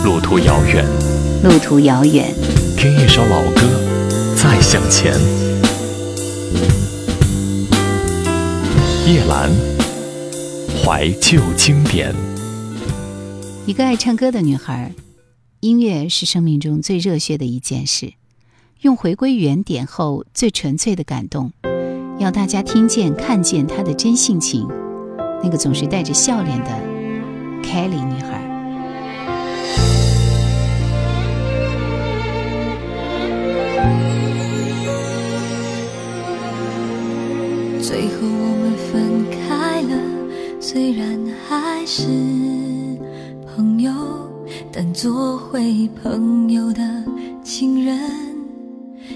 路途遥远，路途遥远，听一首老歌，再向前。叶兰，怀旧经典。一个爱唱歌的女孩，音乐是生命中最热血的一件事。用回归原点后最纯粹的感动，要大家听见、看见她的真性情，那个总是带着笑脸的 Kelly 女孩。最后我们分开了，虽然还是朋友，但做回朋友的情人，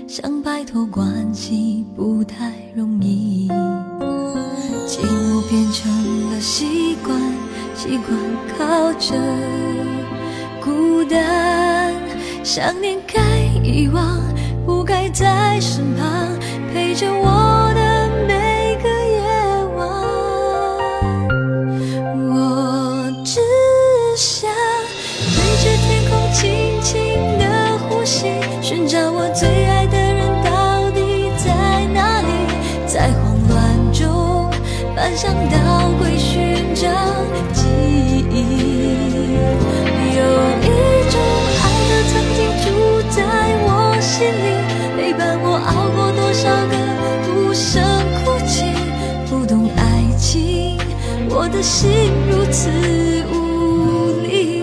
想摆脱关系不太容易。寂寞变成了习惯，习惯靠着孤单，想念该遗忘，不该在身旁陪着我心如此无力。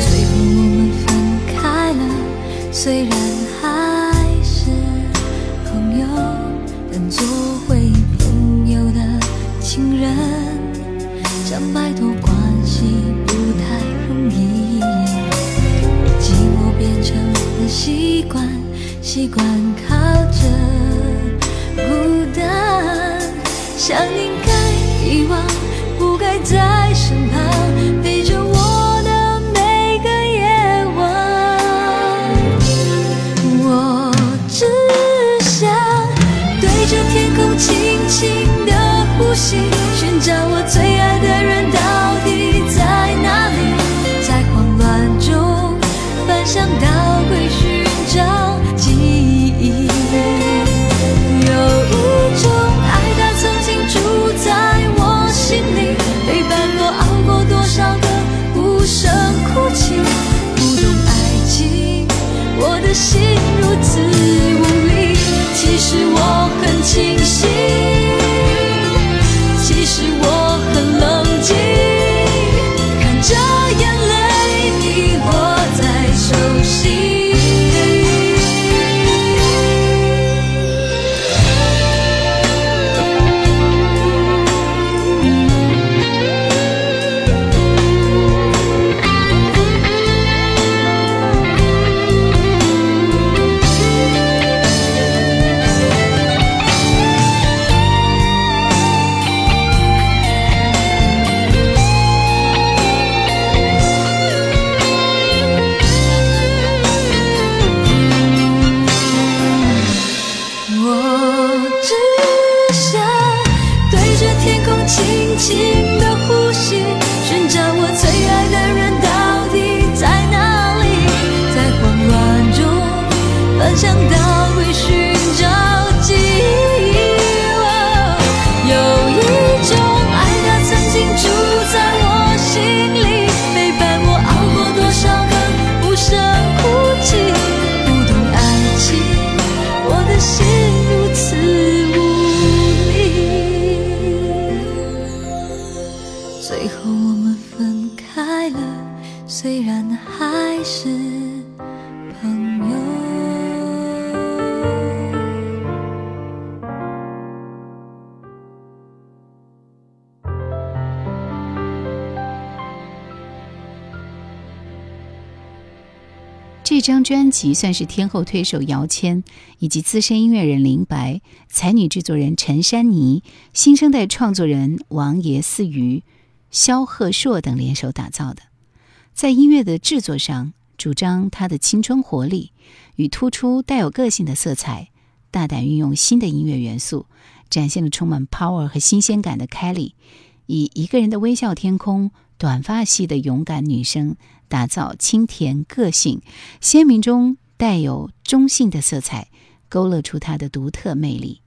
最后我们分开了，虽然张专辑算是天后推手姚谦以及资深音乐人林白、才女制作人陈珊妮、新生代创作人王爷思瑜、萧鹤硕等联手打造的。在音乐的制作上，主张她的青春活力与突出带有个性的色彩，大胆运用新的音乐元素，展现了充满 power 和新鲜感的 Kelly。以一个人的微笑天空，短发系的勇敢女生，打造清甜个性鲜明中带有中性的色彩，勾勒出它的独特魅力。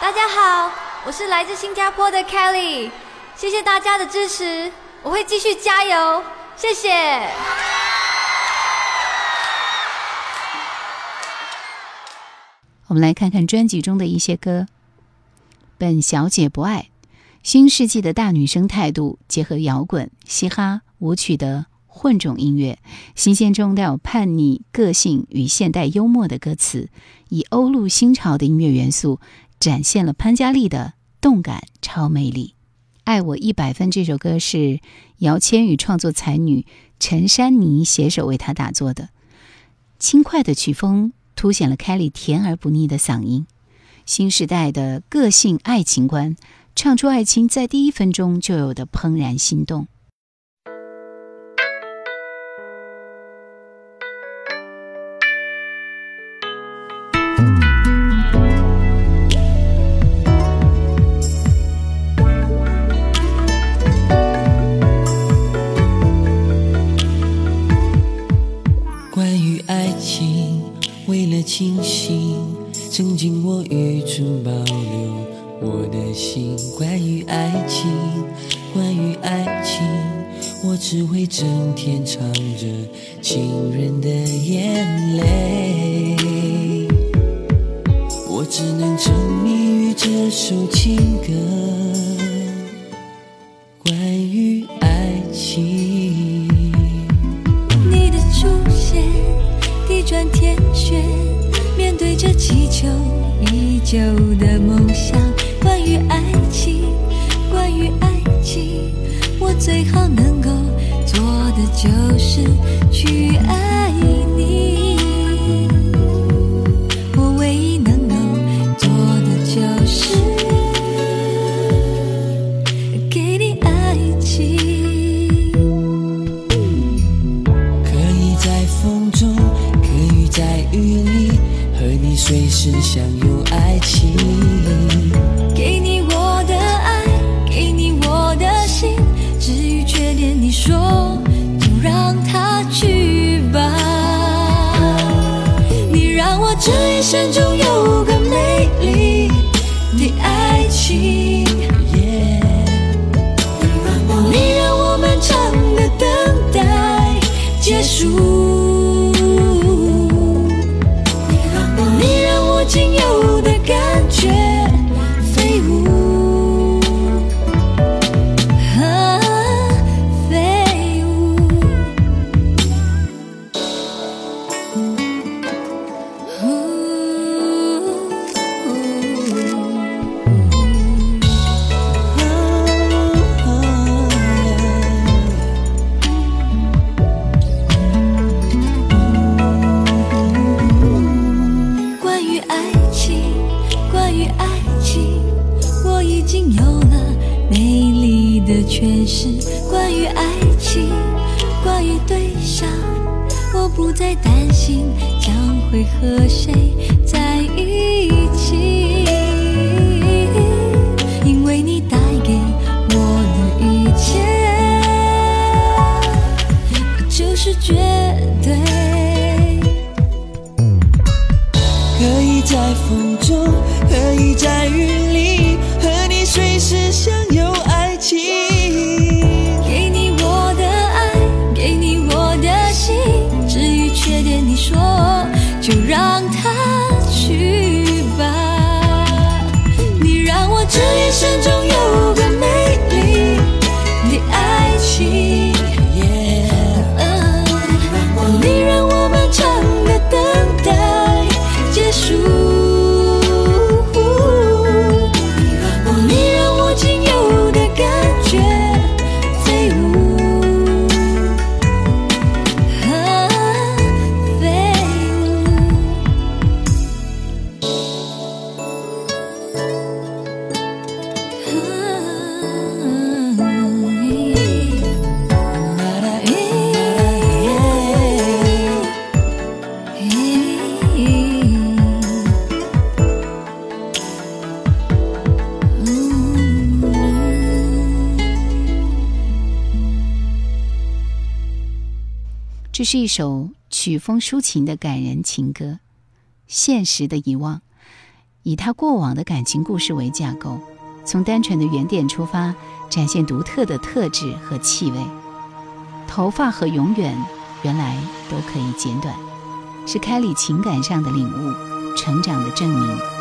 大家好，我是来自新加坡的 Kelly，谢谢大家的支持，我会继续加油，谢谢。我们来看看专辑中的一些歌，《本小姐不爱》，新世纪的大女生态度，结合摇滚、嘻哈、舞曲的混种音乐，新鲜中带有叛逆个性与现代幽默的歌词，以欧陆新潮的音乐元素。展现了潘嘉丽的动感超魅力，《爱我一百分》这首歌是姚谦与创作才女陈珊妮携手为他打作的。轻快的曲风凸显了凯莉甜而不腻的嗓音，新时代的个性爱情观，唱出爱情在第一分钟就有的怦然心动。关于爱情，为了清醒，曾经我预处保留我的心。关于爱情，关于爱情，我只会整天唱着情人的眼泪。我只能沉迷于这首情歌。关于爱情，你的出现，地转天旋。面对着祈求已久的梦想，于爱情，关于爱情，我最好能够做的就是去在风中和你在雨里和你随时相拥爱情。给你我的爱给你我的心至于缺点你说就让它去吧。你让我这一生中是一首曲风抒情的感人情歌。现实的遗忘，以他过往的感情故事为架构，从单纯的原点出发，展现独特的特质和气味。头发和永远，原来都可以剪短，是开里情感上的领悟，成长的证明。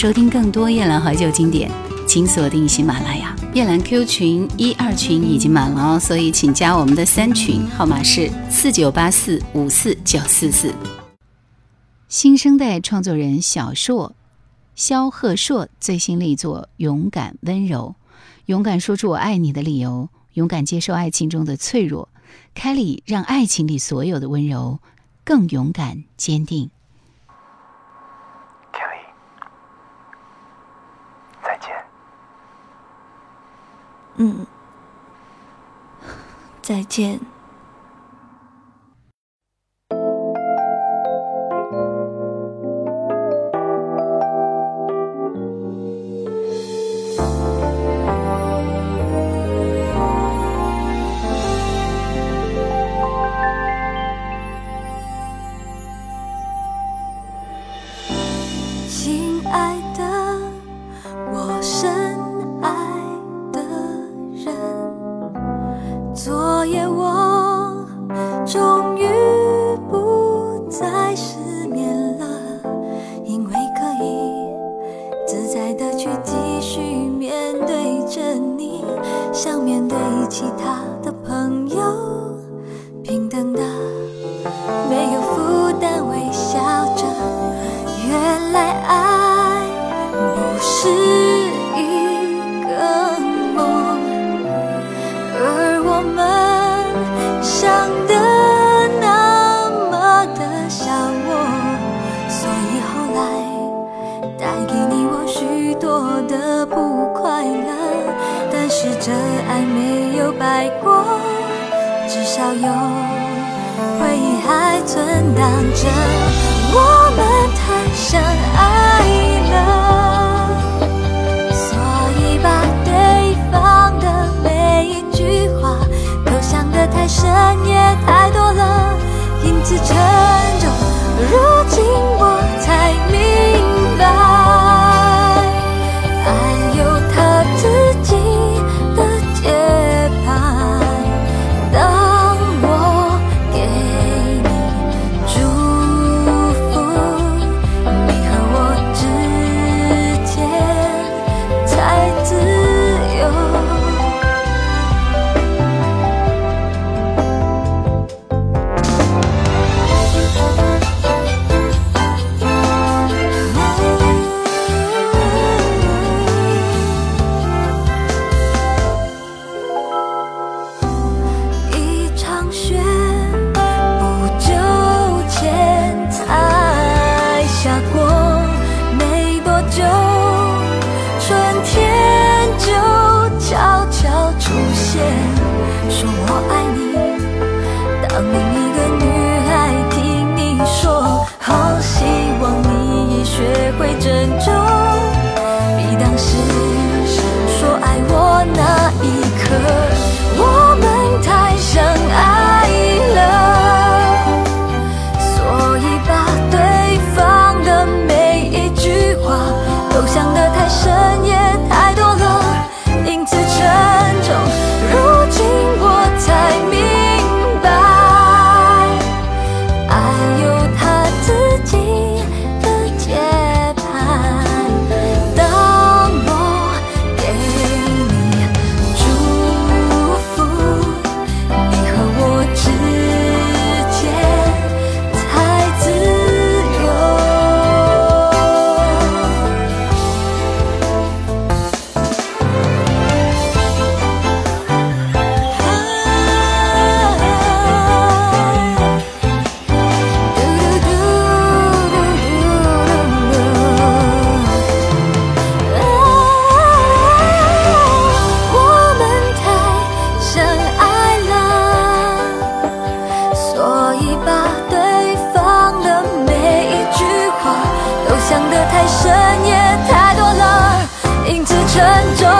收听更多夜兰怀旧经典，请锁定喜马拉雅。夜兰 Q 群一二群已经满了哦，所以请加我们的三群，号码是四九八四五四九四四。新生代创作人小硕，萧鹤硕最新力作《勇敢温柔》，勇敢说出我爱你的理由，勇敢接受爱情中的脆弱。凯里让爱情里所有的温柔更勇敢坚定。嗯，再见。想面对其他沉重。